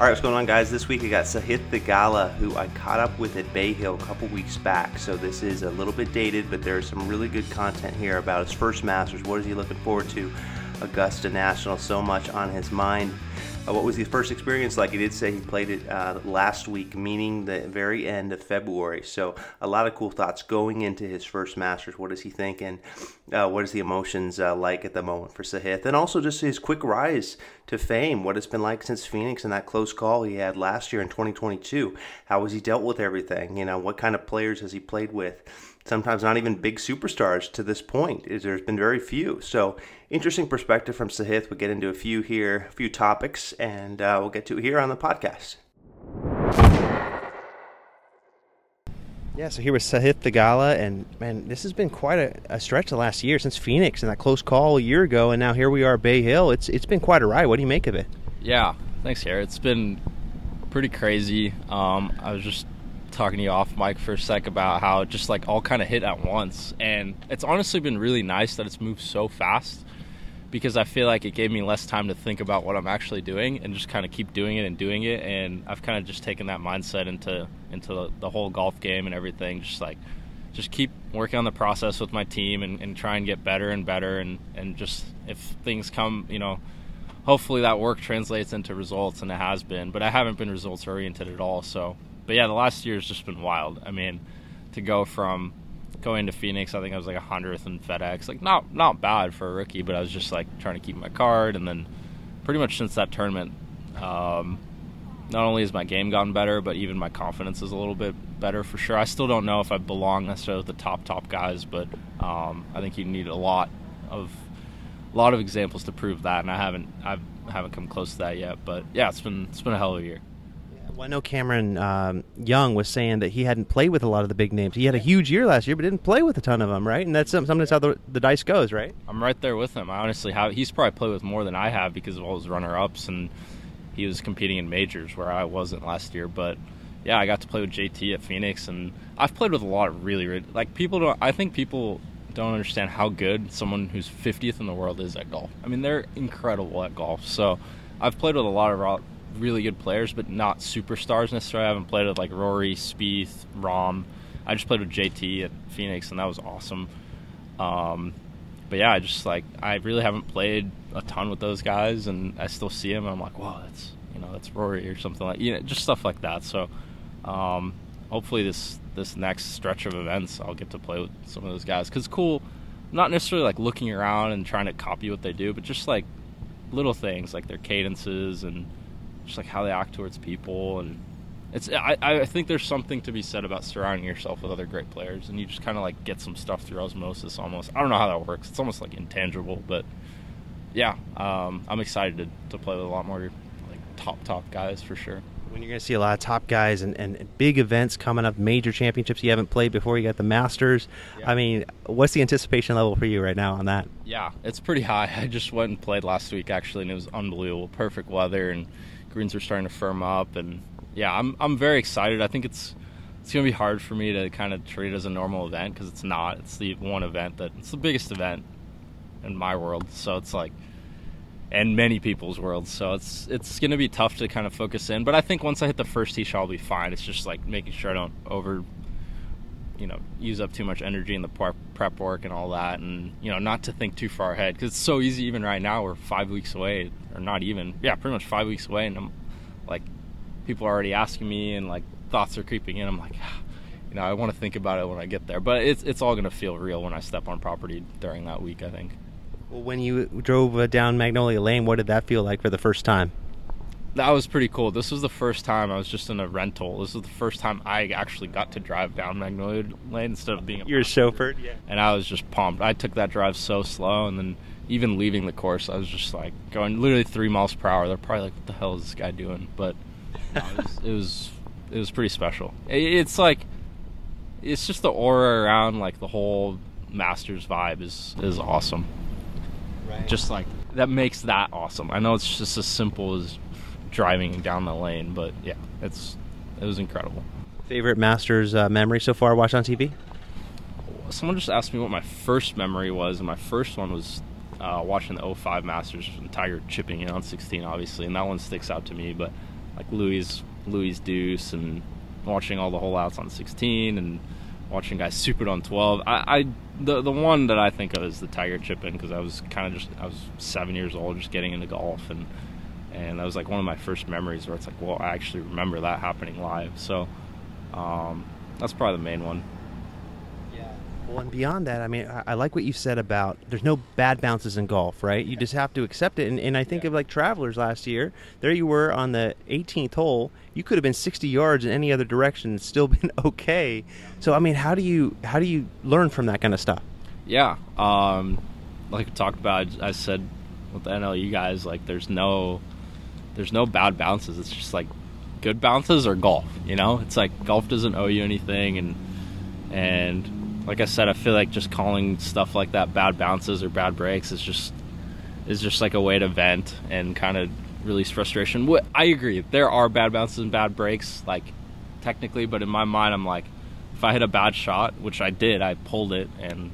All right, what's going on, guys? This week I got Sahith Theegala, who I caught up with at Bay Hill a couple weeks back. So this is a little bit dated, but there's some really good content here about his first Masters. What is he looking forward to? Augusta National, so much on his mind. Uh, what was his first experience like? He did say he played it uh, last week, meaning the very end of February. So a lot of cool thoughts going into his first Masters. What is he thinking? Uh, what is the emotions uh, like at the moment for Sahith? And also just his quick rise to fame. What it's been like since Phoenix and that close call he had last year in 2022. How has he dealt with everything? You know, what kind of players has he played with? Sometimes not even big superstars to this point. There's been very few. So interesting perspective from Sahith. We'll get into a few here, a few topics, and uh, we'll get to it here on the podcast. Yeah, so here with Sahith Theegala, and man, this has been quite a, a, stretch the last year since Phoenix and that close call a year ago, and now here we are Bay Hill. It's it's been quite a ride. What do you make of it? Yeah, thanks, Garrett. It's been pretty crazy. Um, I was just talking to you off mic for a sec about how it just like all kind of hit at once, and it's honestly been really nice that it's moved so fast because I feel like it gave me less time to think about what I'm actually doing and just kind of keep doing it and doing it. And I've kind of just taken that mindset into into the, whole golf game and everything. Just like just keep working on the process with my team and, and try and get better and better. And and just if things come, you know, hopefully that work translates into results, and it has been. But I haven't been results oriented at all. So but yeah, the last year has just been wild. I mean, to go from going to Phoenix, I think I was like a hundredth in FedEx. Like not not bad for a rookie, but I was just like trying to keep my card, and then pretty much since that tournament, um, not only has my game gotten better, but even my confidence is a little bit better for sure. I still don't know if I belong necessarily with the top top guys, but um, I think you need a lot of a lot of examples to prove that, and I haven't I haven't come close to that yet. But yeah, it's been it's been a hell of a year. Well, I know Cameron um, Young was saying that he hadn't played with a lot of the big names. He had a huge year last year, but didn't play with a ton of them, right? And that's sometimes how the, the dice goes, right? I'm right there with him. I honestly have. He's probably played with more than I have because of all his runner-ups, and he was competing in majors where I wasn't last year. But yeah, I got to play with JT at Phoenix, and I've played with a lot of really, really like people. Don't. I think people don't understand how good someone who's 50th in the world is at golf. I mean, they're incredible at golf. So I've played with a lot of really good players, but not superstars necessarily. I haven't played with like Rory, Spieth, Rahm. I just played with JT at Phoenix, and that was awesome. Um, but yeah, I just like I really haven't played a ton with those guys, and I still see them. And I'm like, wow, that's you know that's Rory or something like you know just stuff like that. So um, hopefully this this next stretch of events, I'll get to play with some of those guys because cool. Not necessarily like looking around and trying to copy what they do, but just like little things like their cadences and just like how they act towards people and it's I, I think there's something to be said about surrounding yourself with other great players and you just kind of like get some stuff through osmosis almost. I don't know how that works. It's almost like intangible but yeah um, i'm excited to, to play with a lot more like top top guys for sure. When you're going to see a lot of top guys and, and big events coming up major championships you haven't played before you got the masters. Yeah. i mean what's the anticipation level for you right now on that? Yeah it's pretty high. I just went and played last week actually and it was unbelievable. Perfect weather and greens are starting to firm up, and yeah, I'm I'm very excited. I think it's it's gonna be hard for me to kind of treat it as a normal event because it's not. It's the one event that it's the biggest event in my world, so it's like and many people's worlds. So it's it's to be tough to kind of focus in. But I think once I hit the first tee shot, I'll be fine. It's just like making sure I don't over, you know, use up too much energy in the prep work and all that, and you know, not to think too far ahead because it's so easy. Even right now, we're five weeks away or not even, yeah, pretty much five weeks away, and I'm like, people are already asking me, and like thoughts are creeping in. I'm like, you know, I want to think about it when I get there, but it's it's all going to feel real when I step on property during that week. I think. When you drove uh, down Magnolia Lane, what did that feel like for the first time? That was pretty cool. This was the first time I was just in a rental. This was the first time I actually got to drive down Magnolia Lane instead of being. A You're chauffeured, yeah. And I was just pumped. I took that drive so slow, and then even leaving the course, I was just like going literally three miles per hour. They're probably like, "What the hell is this guy doing?" But no, it, was, it was it was pretty special. It's like it's just the aura around like the whole Masters vibe is is awesome. Right. Just like that makes that awesome. I know it's just as simple as driving down the lane, but yeah, it's it was incredible. Favorite Masters uh, memory so far watched on TV? Someone just asked me what my first memory was, and my first one was uh, watching the 05 Masters and Tiger chipping in on 16, obviously, and that one sticks out to me. But like Louis Louis Deuce and watching all the hole outs on 16 and watching guys super on 12. I, I the the one that I think of is the Tiger chipping because I was kind of just I was seven years old, just getting into golf and and that was like one of my first memories where it's like, well, I actually remember that happening live. So um, that's probably the main one. Yeah. Well, and beyond that, I mean, I, I, like what you said about there's no bad bounces in golf, right? You just have to accept it. And, and I think yeah. of like Travelers last year. There you were on the 18th hole. You could have been 60 yards in any other direction and still been okay. So I mean, how do you how do you learn from that kind of stuff? Yeah. Um, like we talked about, I said with the NLU guys, like there's no there's no bad bounces. It's just like good bounces or golf. You know, it's like golf doesn't owe you anything, and and like I said, I feel like just calling stuff like that bad bounces or bad breaks is just is just like a way to vent and kind of release frustration. What I agree, there are bad bounces and bad breaks, like technically, but in my mind, I'm like, if I hit a bad shot, which I did, I pulled it, and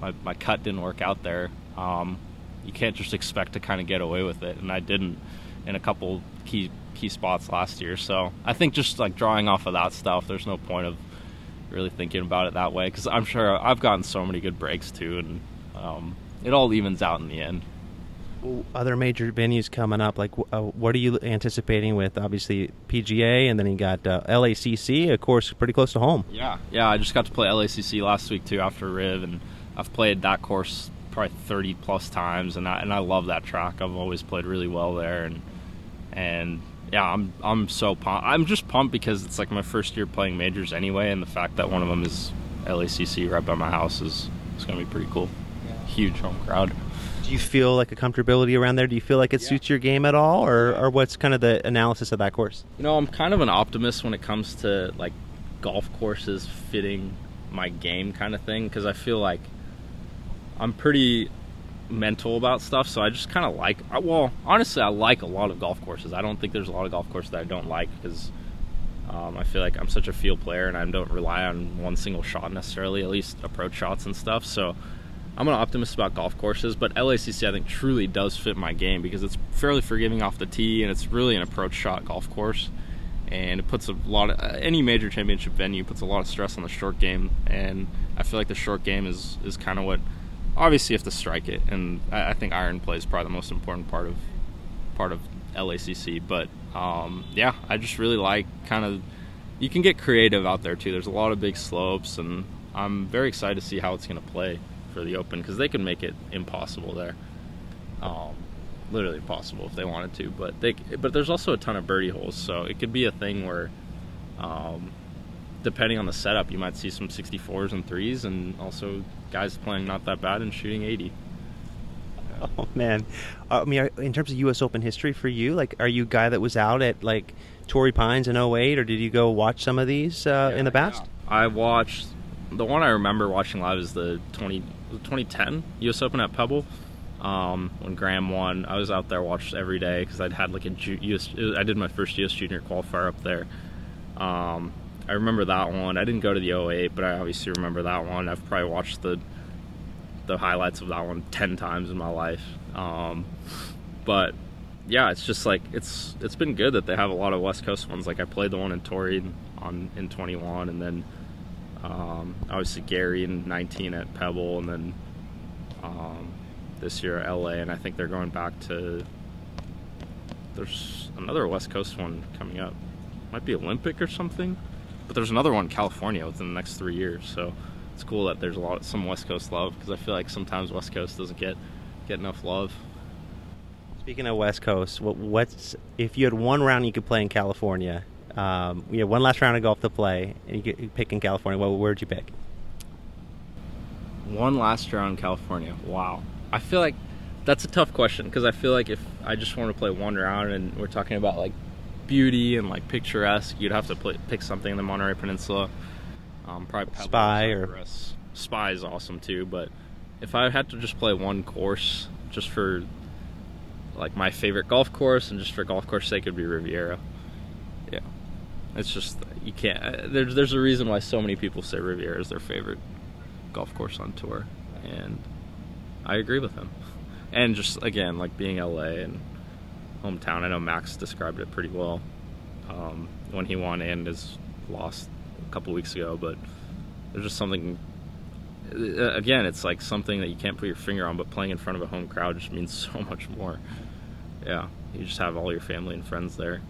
my my cut didn't work out there. Um, you can't just expect to kind of get away with it, and I didn't in a couple key key spots last year. So I think just like drawing off of that stuff, there's no point of really thinking about it that way because I'm sure I've gotten so many good breaks too, and um, it all evens out in the end. Other major venues coming up, like uh, what are you anticipating with obviously PGA, and then you got uh, LACC, of course, pretty close to home. Yeah, yeah, I just got to play LACC last week too after Riv, and I've played that course probably 30 plus times, and I and I love that track. I've always played really well there, and and yeah, I'm I'm so pumped. I'm just pumped because it's like my first year playing majors anyway, and the fact that one of them is LACC right by my house is it's going to be pretty cool. Yeah. Huge home crowd. Do you feel like a comfortability around there? Do you feel like it yeah. suits your game at all, or or what's kind of the analysis of that course? You know, I'm kind of an optimist when it comes to like golf courses fitting my game kind of thing because I feel like I'm pretty mental about stuff, so I just kind of like. Well, honestly, I like a lot of golf courses. I don't think there's a lot of golf courses that I don't like because um, I feel like I'm such a field player and I don't rely on one single shot necessarily, at least approach shots and stuff. So I'm an optimist about golf courses, but LACC I think truly does fit my game because it's fairly forgiving off the tee and it's really an approach shot golf course. And it puts a lot of any major championship venue puts a lot of stress on the short game, and I feel like the short game is is kind of what obviously you have to strike it, and I, I, think iron play is probably the most important part of part of LACC. But um, yeah, I just really like kind of you can get creative out there too. There's a lot of big slopes, and I'm very excited to see how it's going to play for the Open because they can make it impossible there. Um, literally impossible if they wanted to, but they but there's also a ton of birdie holes, so it could be a thing where. Um, depending on the setup, you might see some 64s and threes, and also guys playing not that bad and shooting 80. Oh man, uh, I mean, in terms of U.S. Open history for you, like, are you a guy that was out at like Torrey Pines in 08, or did you go watch some of these uh, yeah, in the past? Yeah. I watched the one I remember watching live is the 20 2010 U.S. Open at Pebble. Um, when Graeme won, I was out there watched every day because I'd had like a US, I did my first U.S. Junior qualifier up there. Um, I remember that one. I didn't go to the 08, but I obviously remember that one. I've probably watched the the highlights of that one 10 times in my life. Um, but yeah, it's just like it's it's been good that they have a lot of West Coast ones. Like I played the one in Torrey on in 21, and then um, obviously Gary in 19 at Pebble, and then um, this year at LA. And I think they're going back to there's another West Coast one coming up. Might be Olympic or something. But there's another one in California within the next three years. So it's cool that there's a lot, some West Coast love because I feel like sometimes West Coast doesn't get get enough love. Speaking of West Coast, what, what's if you had one round you could play in California? Um, you had one last round of golf to play, and you could pick in California. What where'd you pick? One last round in California. Wow. I feel like that's a tough question because I feel like if I just want to play one round and we're talking about like beauty and like picturesque, you'd have to play, pick something in the Monterey Peninsula. Um, probably Spy or Spy is awesome too, but if I had to just play one course just for like my favorite golf course and just for golf course sake it'd be Riviera. Yeah. It's just you can't uh, there's there's a reason why so many people say Riviera is their favorite golf course on tour and I agree with them. And just again like being LA and hometown. I know Max described it pretty well um, when he won and is lost a couple weeks ago, but there's just something uh, again, it's like something that you can't put your finger on, but playing in front of a home crowd just means so much more yeah, you just have all your family and friends there.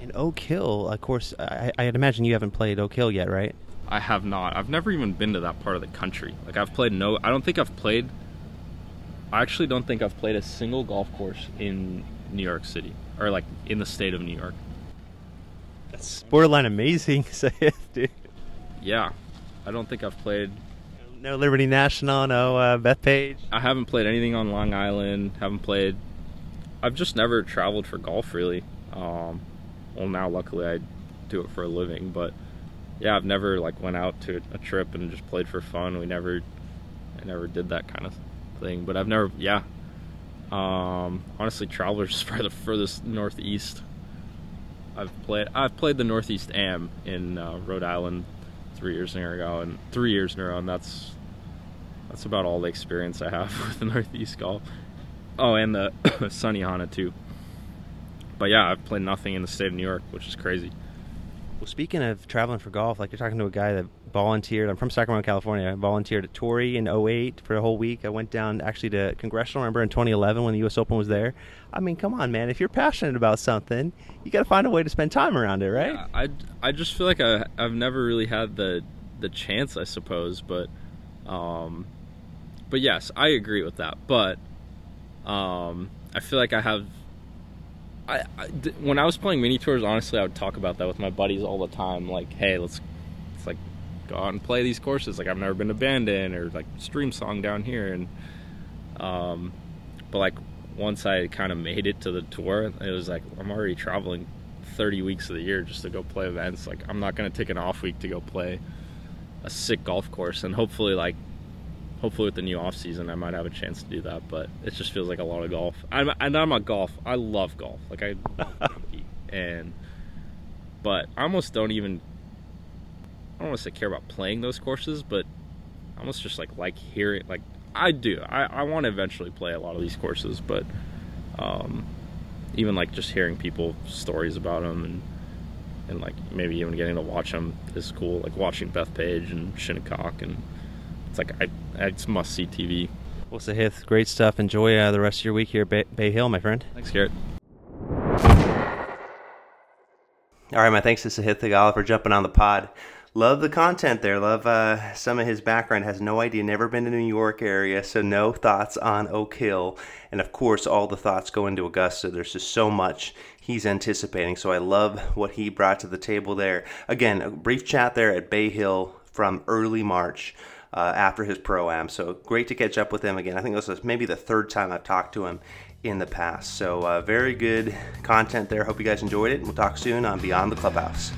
And Oak Hill, of course, I, I'd imagine you haven't played Oak Hill yet, right? I have not. I've never even been to that part of the country. Like I've played no. I don't think I've played. I actually don't think I've played a single golf course in New York City or like in the state of New York. That's borderline amazing, dude. Yeah, I don't think I've played. No Liberty National, no uh, Bethpage. I haven't played anything on Long Island. Haven't played I've just never traveled for golf really. Um, well, now luckily I do it for a living, but yeah, I've never like went out to a trip and just played for fun. We never, I never did that kind of thing. But I've never, yeah. Um, honestly, Travelers is probably the furthest northeast I've played. I've played the Northeast Am in uh, Rhode Island three years in a row, and three years in a row, and that's that's about all the experience I have with the Northeast golf. Oh, and the Sunnehanna too. But yeah, I've played nothing in the state of New York, which is crazy. Well, speaking of traveling for golf, like you're talking to a guy that volunteered. I'm from Sacramento, California. I volunteered at Torrey in 08 for a whole week. I went down actually to Congressional, remember, in 2011 when the U.S. Open was there. I mean, come on, man. If you're passionate about something, you got to find a way to spend time around it, right? Yeah, I, I just feel like I, I've never really had the the chance, I suppose. But, um, but yes, I agree with that. But um, I feel like I have. When I was playing mini tours, honestly, I would talk about that with my buddies all the time. Like, hey, let's, let's like go out and play these courses. Like, I've never been to Bandon or like Streamsong down here, and um, but like once I kind of made it to the tour, it was like I'm already traveling 30 weeks of the year just to go play events. Like, I'm not gonna take an off week to go play a sick golf course, and hopefully, like hopefully with the new off season, I might have a chance to do that. But it just feels like a lot of golf. I'm and I'm a golf. I love golf. Like I and but I almost don't even. I don't want to say care about playing those courses, but I almost just like like hearing like I do. I I want to eventually play a lot of these courses, but um, even like just hearing people stories about them and and like maybe even getting to watch them is cool. Like watching Bethpage and Shinnecock and it's like I, it's must see TV. What's Well, Sahith, great stuff. Enjoy uh, the rest of your week here at Bay, Bay Hill, my friend. Thanks, Garrett. All right, my thanks to Sahith Theegala for jumping on the pod. Love the content there. Love uh, some of his background. Has no idea. Never been to New York area, so no thoughts on Oak Hill. And of course, all the thoughts go into Augusta. There's just so much he's anticipating. So I love what he brought to the table there. Again, a brief chat there at Bay Hill from early March uh, after his pro am. So great to catch up with him again. I think this was maybe the third time I've talked to him in the past. So uh, very good content there. Hope you guys enjoyed it. We'll talk soon on Beyond the Clubhouse.